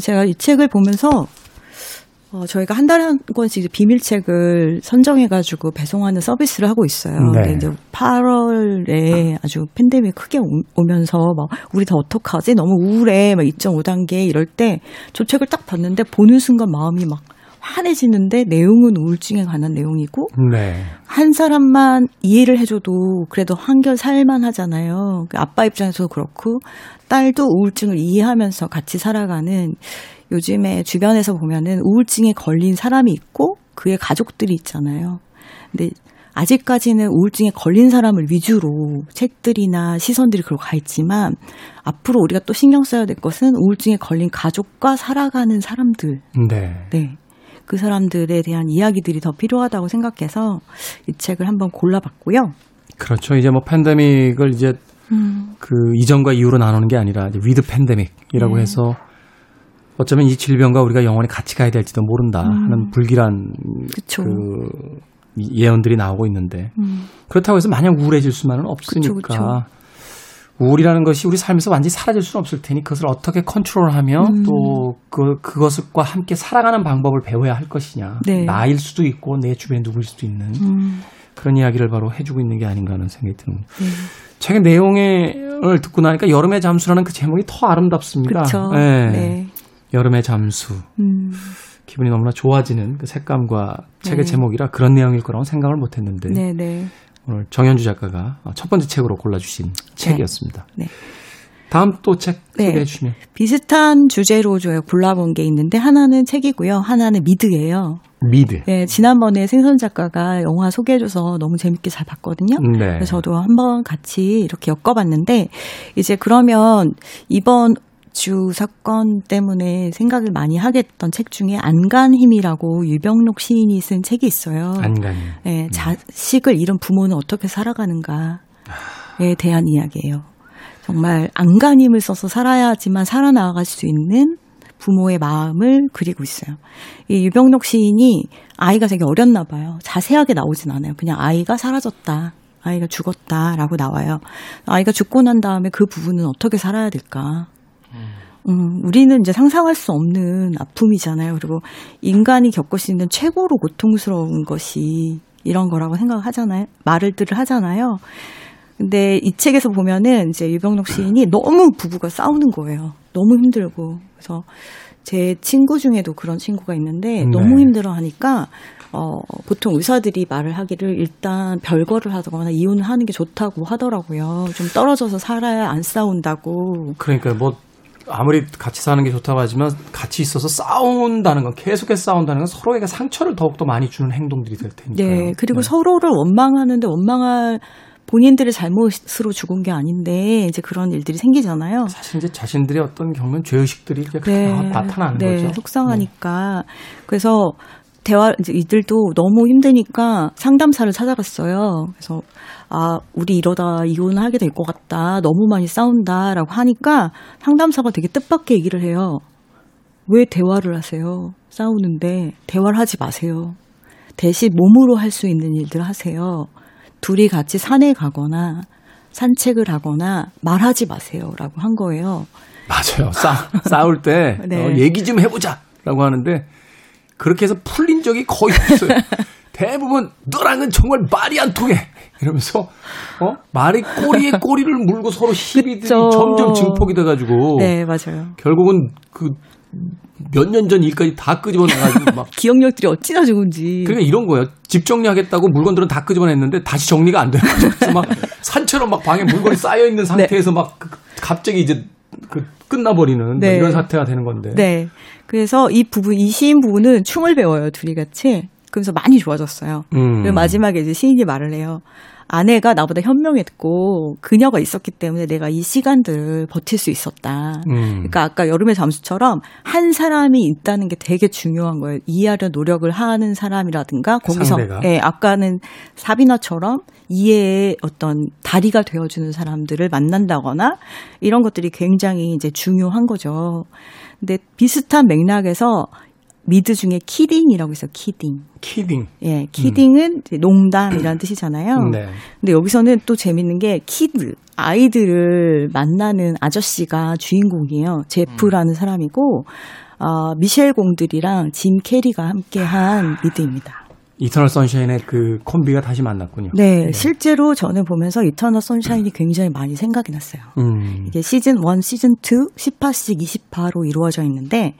제가 이 책을 보면서 어, 저희가 한 달에 한 권씩 비밀책을 선정해가지고 배송하는 서비스를 하고 있어요. 네. 근데 이제 8월에 아주 팬데믹 크게 오- 오면서 막 우리 다 어떡하지? 너무 우울해. 막 2.5단계 이럴 때저 책을 딱 봤는데 보는 순간 마음이 막 환해지는데 내용은 우울증에 관한 내용이고 네. 한 사람만 이해를 해줘도 그래도 한결 살만 하잖아요. 그 아빠 입장에서도 그렇고 딸도 우울증을 이해하면서 같이 살아가는 요즘에 주변에서 보면은 우울증에 걸린 사람이 있고 그의 가족들이 있잖아요. 근데 아직까지는 우울증에 걸린 사람을 위주로 책들이나 시선들이 그렇게 가 있지만 앞으로 우리가 또 신경 써야 될 것은 우울증에 걸린 가족과 살아가는 사람들. 네. 네. 그 사람들에 대한 이야기들이 더 필요하다고 생각해서 이 책을 한번 골라봤고요. 그렇죠. 이제 뭐 팬데믹을 이제 음. 그 이전과 이후로 나누는 게 아니라 이제 with 팬데믹이라고 네. 해서 어쩌면 이 질병과 우리가 영원히 같이 가야 될지도 모른다 하는 불길한 음. 그쵸. 그 예언들이 나오고 있는데 음. 그렇다고 해서 마냥 우울해질 수만은 없으니까 그쵸, 그쵸. 우울이라는 것이 우리 삶에서 완전히 사라질 수는 없을 테니 그것을 어떻게 컨트롤하며 음. 또 그, 그것과 함께 살아가는 방법을 배워야 할 것이냐 네. 나일 수도 있고 내 주변에 누구일 수도 있는 음. 그런 이야기를 바로 해주고 있는 게 아닌가 하는 생각이 듭니다. 네. 책의 내용을 듣고 나니까 여름의 잠수라는 그 제목이 더 아름답습니다. 그렇죠. 예. 네. 여름의 잠수. 음. 기분이 너무나 좋아지는 그 색감과 책의 네. 제목이라 그런 내용일 거라고 생각을 못 했는데 네, 네. 오늘 정현주 작가가 첫 번째 책으로 골라주신 책이었습니다. 네. 다음 또책 네. 소개해 주시면 비슷한 주제로 저희가 골라본 게 있는데 하나는 책이고요. 하나는 미드예요. 미드. 네, 지난번에 생선 작가가 영화 소개해줘서 너무 재밌게 잘 봤거든요. 네. 그래서 저도 한번 같이 이렇게 엮어봤는데 이제 그러면 이번 주 사건 때문에 생각을 많이 하게 됐던 책 중에 안간 힘이라고 유병록 시인이 쓴 책이 있어요. 안간힘. 네, 자식을 잃은 부모는 어떻게 살아가는가에 대한 이야기예요. 정말 안간힘을 써서 살아야지만 살아나갈 수 있는 부모의 마음을 그리고 있어요. 이 유병록 시인이 아이가 되게 어렸나 봐요. 자세하게 나오진 않아요. 그냥 아이가 사라졌다. 아이가 죽었다라고 나와요. 아이가 죽고 난 다음에 그 부부는 어떻게 살아야 될까? 음, 우리는 이제 상상할 수 없는 아픔이잖아요. 그리고 인간이 겪을 수 있는 최고로 고통스러운 것이 이런 거라고 생각하잖아요. 말을들을 하잖아요. 근데 이 책에서 보면은 이제 유병록 시인이 너무 부부가 싸우는 거예요. 너무 힘들고. 그래서 제 친구 중에도 그런 친구가 있는데 네. 너무 힘들어 하니까 어, 보통 의사들이 말을 하기를 일단 별거를 하거나 이혼을 하는 게 좋다고 하더라고요. 좀 떨어져서 살아야 안 싸운다고. 그러니까 뭐 아무리 같이 사는 게 좋다고 하지만 같이 있어서 싸운다는 건 계속해서 싸운다는 건 서로에게 상처를 더욱더 많이 주는 행동들이 될 테니까요. 네. 그리고 네. 서로를 원망하는데 원망할 본인들의 잘못으로 죽은 게 아닌데 이제 그런 일들이 생기잖아요. 사실 이제 자신들의 어떤 겪는 죄의식들이 이렇게 나타나는 네, 거죠. 속상하니까. 그래서 대화 이제 이들도 너무 힘드니까 상담사를 찾아갔어요. 그래서 아 우리 이러다 이혼하게 될 것 같다. 너무 많이 싸운다라고 하니까 상담사가 되게 뜻밖의 얘기를 해요. 왜 대화를 하세요? 싸우는데 대화를 하지 마세요. 대신 몸으로 할 수 있는 일들 하세요. 둘이 같이 산에 가거나 산책을 하거나 말하지 마세요라고 한 거예요. 맞아요. 싸, 싸울 때 네. 어, 얘기 좀 해보자라고 하는데 그렇게 해서 풀린 적이 거의 없어요. 대부분 너랑은 정말 말이 안 통해 이러면서 어 말이 꼬리에 꼬리를 물고 서로 시비들이 그쵸. 점점 증폭이 돼가지고 네, 맞아요. 결국은 그 몇 년 전 일까지 다 끄집어 내가지고 막 기억력들이 어찌나 좋은지. 그러니까 이런 거예요. 집 정리하겠다고 물건들은 다 끄집어냈는데 다시 정리가 안 되는 거죠. 그래서 막 산처럼 막 방에 물건이 쌓여 있는 상태에서 막 그- 갑자기 이제 그 끝나버리는 뭐 네. 이런 사태가 되는 건데. 네. 그래서 이 부부, 이 시인 부부는 춤을 배워요, 둘이 같이. 그래서 많이 좋아졌어요. 음. 그리고 마지막에 이제 시인이 말을 해요. 아내가 나보다 현명했고 그녀가 있었기 때문에 내가 이 시간들을 버틸 수 있었다. 음. 그러니까 아까 여름의 잠수처럼 한 사람이 있다는 게 되게 중요한 거예요. 이해하려 노력을 하는 사람이라든가 거기서 상대가. 예, 아까는 사비나처럼 이해의 어떤 다리가 되어주는 사람들을 만난다거나 이런 것들이 굉장히 이제 중요한 거죠. 근데 비슷한 맥락에서 미드 중에 Kidding이라고 있어요. Kidding. Kidding. 예, kidding은 이제 농담이라는 뜻이잖아요. 음. 네. 근데 여기서는 또 재밌는 게 kid 아이들을 만나는 아저씨가 주인공이에요. 제프라는 사람이고 어, 미셸 공드리랑 짐 캐리가 함께한 미드입니다. 이터널 선샤인의 그 콤비가 다시 만났군요. 네, 실제로 저는 보면서 이터널 선샤인이 굉장히 많이 생각이 났어요. 음. 이게 시즌 1, 시즌 2, 10화씩 20화로 이루어져 있는데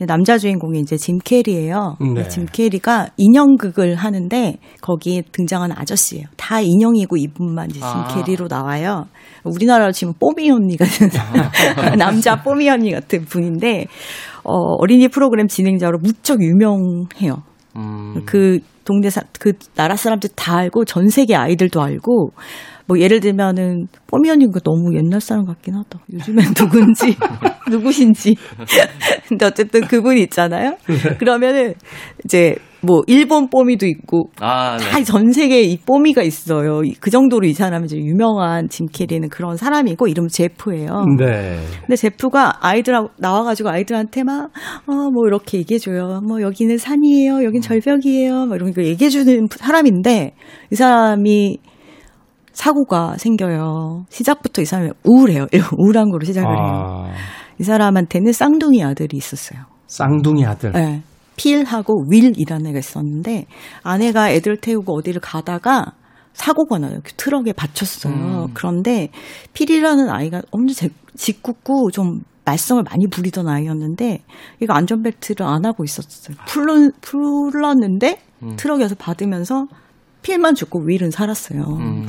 남자 주인공이 이제 짐 캐리예요. 네. 짐 캐리가 인형극을 하는데 거기에 등장하는 아저씨예요. 다 인형이고 이분만 이제 짐 아. 캐리로 나와요. 우리나라로 치면 뽀미 언니 같은 남자 뽀미 언니 같은 분인데 어, 어린이 프로그램 진행자로 무척 유명해요. 음. 그 동네 사, 그 나라 사람들 다 알고 전 세계 아이들도 알고 뭐 예를 들면은 뽀미 언니가 너무 옛날 사람 같긴 하다. 요즘엔 누군지 누구신지. 근데 어쨌든 그분이 있잖아요. 그러면은 이제 뭐 일본 뽀미도 있고 아, 네. 다전 세계에 이 뽀미가 있어요. 이- 그 정도로 이 사람이 이제 유명한 짐 캐리는 그런 사람이고 이름 제프예요. 네. 근데 제프가 아이들 나와 가지고 아이들한테 막, 어, 뭐 이렇게 얘기해 줘요. 뭐 여기는 산이에요. 여긴 절벽이에요. 막 이런 거 얘기해 주는 사람인데 이 사람이 사고가 생겨요. 시작부터 이 사람이 우울해요. 우울한 거로 시작을 해요. 아, 이 사람한테는 쌍둥이 아들이 있었어요. 쌍둥이 아들. 네. 필하고 윌이라는 애가 있었는데 아내가 애들 태우고 어디를 가다가 사고가 나요. 그 트럭에 받쳤어요. 그런데 필이라는 아이가 엄청 제- 짓궂고 좀 말썽을 많이 부리던 아이였는데 이거 안전벨트를 안 하고 있었어요. 풀렀, 풀렀는데 트럭에서 받으면서 필만 죽고 윌은 살았어요. 음.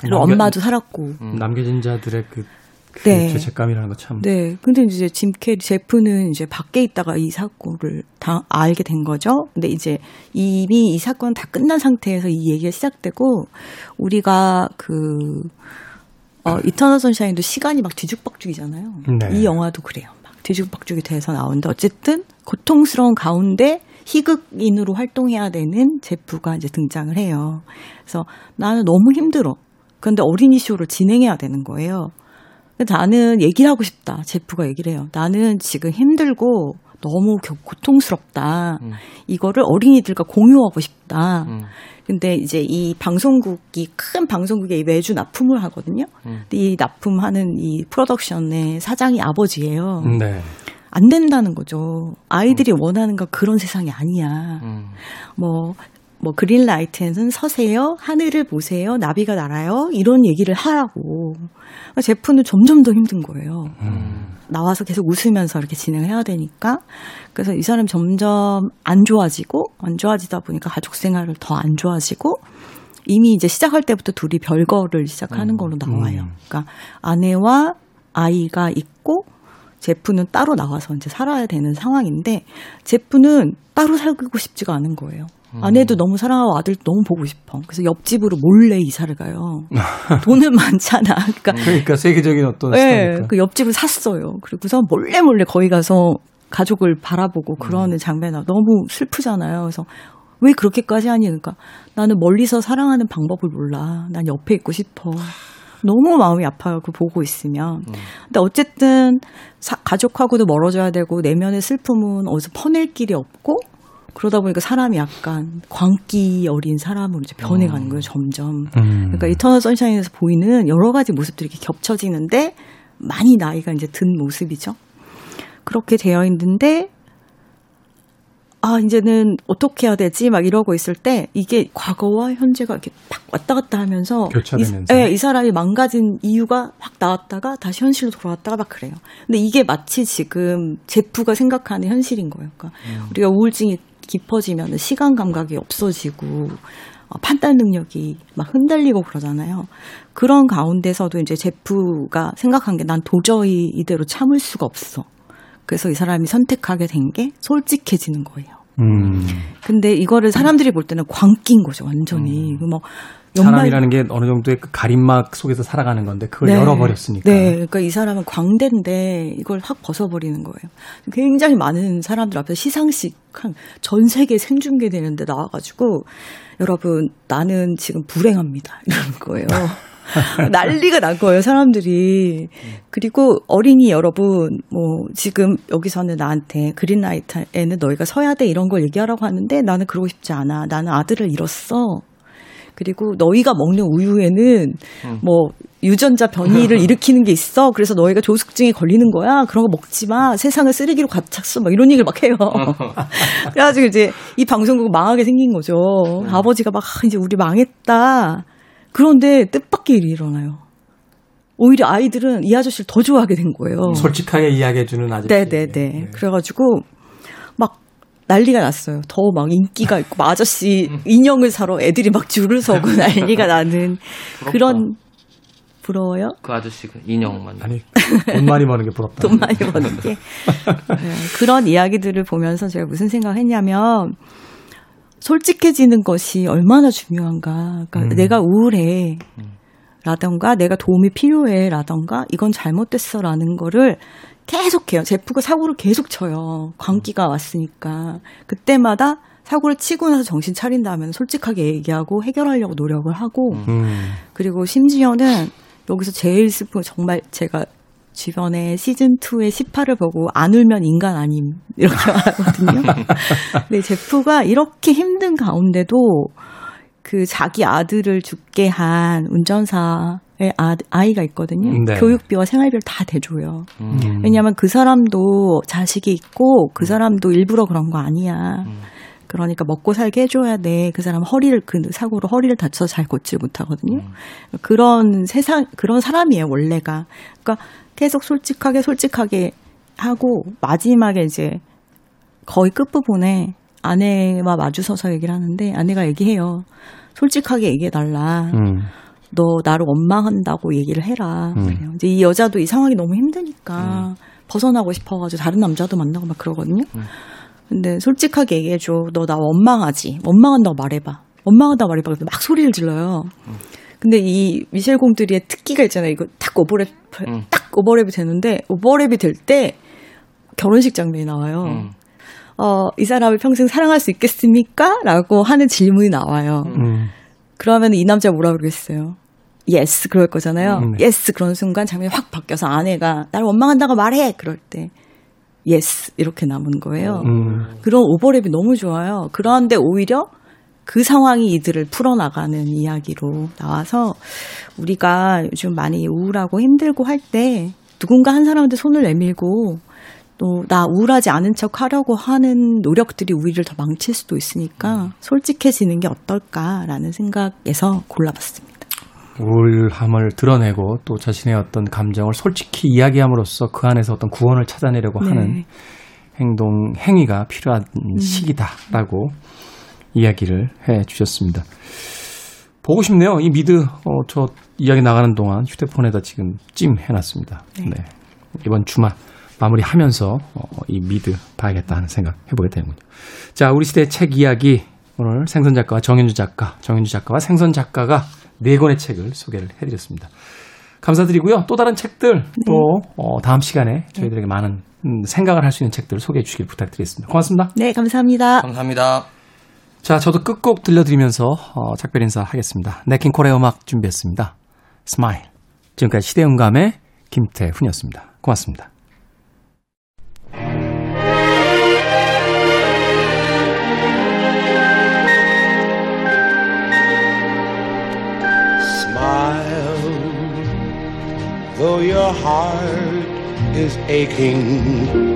그리고 남겨- 엄마도 살았고. 남겨진 자들의 그, 그 네. 죄책감이라는 거 참. 네. 근데 이제 짐 캐리 제프는 이제 밖에 있다가 이 사건을 다 알게 된 거죠. 근데 이제 이미 이 사건 다 끝난 상태에서 이 얘기가 시작되고 우리가 그 어, 이터널 선샤인도 시간이 막 뒤죽박죽이잖아요. 네. 이 영화도 그래요. 막 뒤죽박죽이 돼서 나오는데 어쨌든 고통스러운 가운데 희극인으로 활동해야 되는 제프가 이제 등장을 해요. 그래서 나는 너무 힘들어. 그런데 어린이 쇼를 진행해야 되는 거예요. 나는 얘기를 하고 싶다. 제프가 얘기를 해요. 나는 지금 힘들고 너무 겨- 고통스럽다. 이거를 어린이들과 공유하고 싶다. 음. 근데 이제 이 방송국이 큰 방송국에 매주 납품을 하거든요. 근데 이 납품하는 이 프로덕션의 사장이 아버지예요. 네. 안 된다는 거죠. 아이들이 원하는 건 그런 세상이 아니야. 음. 뭐, 뭐, 그린라이트에는 서세요, 하늘을 보세요, 나비가 날아요, 이런 얘기를 하라고. 그러니까 제프는 점점 더 힘든 거예요. 나와서 계속 웃으면서 이렇게 진행을 해야 되니까. 그래서 이 사람이 점점 안 좋아지고, 안 좋아지다 보니까 가족 생활을 더 안 좋아지고, 이미 이제 시작할 때부터 둘이 별거를 시작하는 걸로 나와요. 음. 그러니까 아내와 아이가 있고, 제프는 따로 나가서 이제 살아야 되는 상황인데, 제프는 따로 살고 싶지가 않은 거예요. 아내도 너무 사랑하고 아들도 너무 보고 싶어. 그래서 옆집으로 몰래 이사를 가요. 돈은 많잖아. 그러니까 그러니까 세계적인 어떤 예, 스타니까. 그 옆집을 샀어요. 그리고서 몰래 몰래 거기 가서 가족을 바라보고 그러는 장면이 너무 슬프잖아요. 그래서 왜 그렇게까지 하니? 그러니까 나는 멀리서 사랑하는 방법을 몰라. 난 옆에 있고 싶어. 너무 마음이 아파요. 그 보고 있으면. 근데 어쨌든 사- 가족하고도 멀어져야 되고 내면의 슬픔은 어디서 퍼낼 길이 없고 그러다 보니까 사람이 약간 광기 어린 사람으로 이제 변해가는 거예요. 점점. 음. 그러니까 이터널 선샤인에서 보이는 여러 가지 모습들이 이렇게 겹쳐지는데 많이 나이가 이제 든 모습이죠. 그렇게 되어 있는데 아 이제는 어떻게 해야 되지 막 이러고 있을 때 이게 과거와 현재가 이렇게 딱 왔다 갔다 하면서 교차되면서. 이, 예, 이 사람이 망가진 이유가 확 나왔다가 다시 현실로 돌아왔다가 막 그래요. 근데 이게 마치 지금 제프가 생각하는 현실인 거예요. 그러니까 우리가 우울증이 깊어지면 시간 감각이 없어지고 어, 판단 능력이 막 흔들리고 그러잖아요. 그런 가운데서도 이제 제프가 생각한 게 난 도저히 이대로 참을 수가 없어. 그래서 이 사람이 선택하게 된 게 솔직해지는 거예요. 음. 근데 이거를 사람들이 볼 때는 광기인 거죠, 완전히. 그뭐 사람이라는 게 어느 정도의 그 가림막 속에서 살아가는 건데 그걸 열어버렸으니까. 네, 그러니까 이 사람은 광대인데 이걸 확 벗어버리는 거예요. 굉장히 많은 사람들 앞에서 시상식 한 전 세계 생중계되는데 나와가지고 여러분 나는 지금 불행합니다 이러는 거예요. 난리가 난 거예요, 사람들이. 그리고 어린이 여러분, 뭐, 지금 여기서는 나한테 그린라이트에는 너희가 서야 돼 이런 걸 얘기하라고 하는데 나는 그러고 싶지 않아. 나는 아들을 잃었어. 그리고 너희가 먹는 우유에는 뭐 유전자 변이를 일으키는 게 있어. 그래서 너희가 조숙증에 걸리는 거야. 그런 거 먹지 마. 세상을 쓰레기로 가득 찼어. 막 이런 얘기를 막 해요. 그래가지고 이제 이 방송국 망하게 생긴 거죠. 아버지가 막 아, 이제 우리 망했다. 그런데 뜻밖의 일이 일어나요. 오히려 아이들은 이 아저씨를 더 좋아하게 된 거예요. 솔직하게 이야기해주는 아저씨. 네네네. 그래가지고 막 난리가 났어요. 더 막 인기가 있고 막 아저씨 인형을 사러 애들이 막 줄을 서고 난리가 나는 그런 부러워요? 그 아저씨 그 인형만. 아니 돈 많이 버는 게 부럽다. 돈 많이 버는 게 네, 그런 이야기들을 보면서 제가 무슨 생각했냐면 솔직해지는 것이 얼마나 중요한가. 그러니까 음. 내가 우울해. 라던가 내가 도움이 필요해 라던가 이건 잘못됐어 라는 거를 계속해요. 제프가 사고를 계속 쳐요. 광기가 왔으니까 그때마다 사고를 치고 나서 정신 차린 다음에 솔직하게 얘기하고 해결하려고 노력을 하고 음. 그리고 심지어는 여기서 제일 슬픈 건 정말 제가 주변에 시즌 2의 18을 보고 안 울면 인간 아님 이렇게 말하거든요. 근데 제프가 이렇게 힘든 가운데도 그 자기 아들을 죽게 한 운전사의 아, 아이가 있거든요. 네. 교육비와 생활비를 다 대줘요. 음. 왜냐하면 그 사람도 자식이 있고 그 사람도 일부러 그런 거 아니야. 그러니까 먹고 살게 해줘야 돼. 그 사람 허리를 그 사고로 허리를 다쳐서 잘 걷지 못하거든요. 그런 세상 그런 사람이에요 원래가. 그러니까 계속 솔직하게 솔직하게 하고 마지막에 이제 거의 끝부분에 아내와 마주서서 얘기를 하는데 아내가 얘기해요. 솔직하게 얘기해달라. 음. 너 나를 원망한다고 얘기를 해라. 음. 그래요. 이제 이 여자도 이 상황이 너무 힘드니까 벗어나고 싶어가지고 다른 남자도 만나고 막 그러거든요. 근데 솔직하게 얘기해줘. 너 나 원망하지. 원망한다고 말해봐. 원망한다고 말해봐. 막 소리를 질러요. 근데 이 미셸 공드리의 특기가 있잖아요. 이거 딱 오버랩, 딱 오버랩이 되는데 오버랩이 될 때 결혼식 장면이 나와요. 음. 어, 이 사람을 평생 사랑할 수 있겠습니까? 라고 하는 질문이 나와요. 음. 그러면 이 남자 뭐라 그러겠어요? Yes 그럴 거잖아요. 음, 네. Yes 그런 순간 장면이 확 바뀌어서 아내가 나를 원망한다고 말해 그럴 때 Yes 이렇게 남은 거예요. 음. 그런 오버랩이 너무 좋아요. 그런데 오히려 그 상황이 이들을 풀어나가는 이야기로 나와서 우리가 요즘 많이 우울하고 힘들고 할 때 누군가 한 사람한테 손을 내밀고 또 나 우울하지 않은 척 하려고 하는 노력들이 우리를 더 망칠 수도 있으니까 솔직해지는 게 어떨까라는 생각에서 골라봤습니다. 우울함을 드러내고 또 자신의 어떤 감정을 솔직히 이야기함으로써 그 안에서 어떤 구원을 찾아내려고 네. 하는 행동, 행위가 필요한 시기다라고 이야기를 해 주셨습니다. 보고 싶네요. 이 미드, 어, 저 이야기 나가는 동안 휴대폰에다 지금 찜 해놨습니다. 네. 이번 주말 마무리하면서 어, 이 미드 봐야겠다 하는 생각 해보게 되는군요. 자, 우리 시대 책 이야기 오늘 생선 작가와 정현주 작가, 정현주 작가와 생선 작가가 네 권의 책을 소개를 해드렸습니다. 감사드리고요. 또 다른 책들 또 어, 다음 시간에 저희들에게 많은 음, 생각을 할 수 있는 책들을 소개해 주시길 부탁드리겠습니다. 고맙습니다. 네, 감사합니다. 감사합니다. 자, 저도 끝곡 들려드리면서 어, 작별 인사 하겠습니다. 냇 킹 콜의 음악 준비했습니다. Smile. 지금까지 시대음감의 김태훈이었습니다. 고맙습니다. Smile, though your heart is aching.